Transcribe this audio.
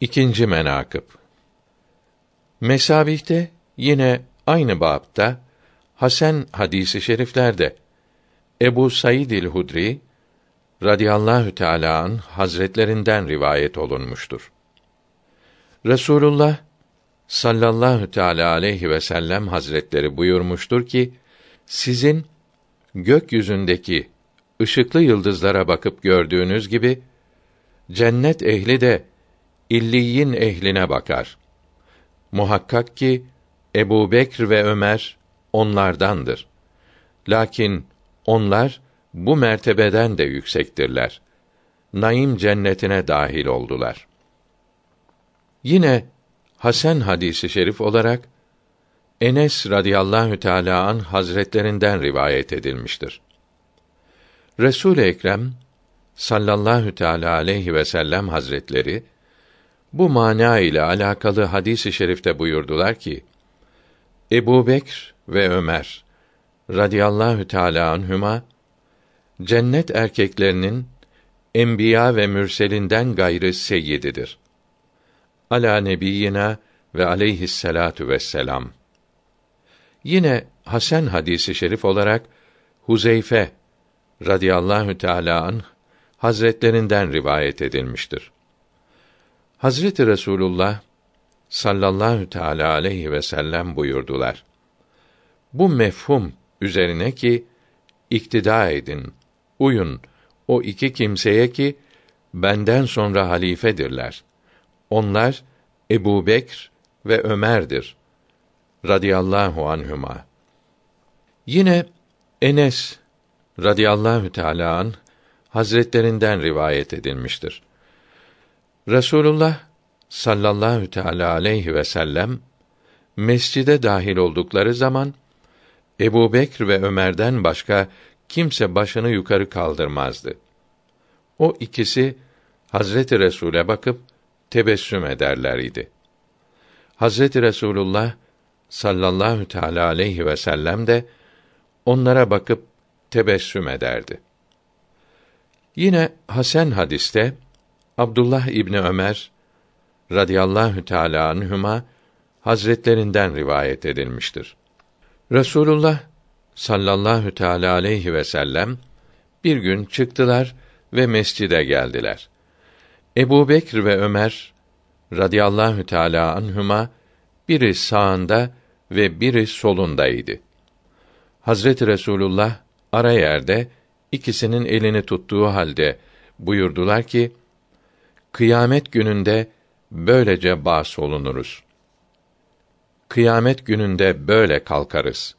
İkinci menakıb Mesabihte yine aynı bapta Hasan hadisi şeriflerde Ebu Said el-Hudri radıyallahu teala an hazretlerinden rivayet olunmuştur. Resulullah sallallahu teala aleyhi ve sellem hazretleri buyurmuştur ki sizin gökyüzündeki ışıklı yıldızlara bakıp gördüğünüz gibi cennet ehli de illiyin ehline bakar. Muhakkak ki Ebu Bekr ve Ömer onlardandır. Lakin onlar bu mertebeden de yüksektirler. Naim cennetine dahil oldular. Yine Hasan hadisi şerif olarak Enes radıyallahu teala an hazretlerinden rivayet edilmiştir. Resul Ekrem sallallahu teala aleyhi ve sellem hazretleri bu mana ile alakalı hadisi i şerifte buyurdular ki Ebu Bekr ve Ömer radıyallahu teala anhuma cennet erkeklerinin enbiya ve mürselinden gayrı seyyididir. Ala nebiyina ve aleyhisselatu vesselam. Yine Hasan hadisi şerif olarak Huzeyfe radıyallahu teala anh hazretlerinden rivayet edilmiştir. Hazreti Resulullah sallallahu teala aleyhi ve sellem buyurdular. Bu mefhum üzerine ki iktida edin, uyun o iki kimseye ki benden sonra halifedirler. Onlar Ebu Bekr ve Ömer'dir. Radiyallahu anhuma. Yine Enes radıyallahu teala an hazretlerinden rivayet edilmiştir. Resulullah sallallahu teala aleyhi ve sellem mescide dahil oldukları zaman Ebu Bekr ve Ömer'den başka kimse başını yukarı kaldırmazdı. O ikisi Hazreti Resul'e bakıp tebessüm ederler idi. Hazreti Resulullah sallallahu teala aleyhi ve sellem de onlara bakıp tebessüm ederdi. Yine Hasan hadiste Abdullah İbni Ömer radıyallahu teala anhuma hazretlerinden rivayet edilmiştir. Resulullah sallallahu teala aleyhi ve sellem bir gün çıktılar ve mescide geldiler. Ebu Bekr ve Ömer radıyallahu teala anhuma biri sağında ve biri solundaydı. Hazreti Resulullah ara yerde ikisinin elini tuttuğu halde buyurdular ki: Kıyamet gününde böylece bas olunuruz. Kıyamet gününde böyle kalkarız.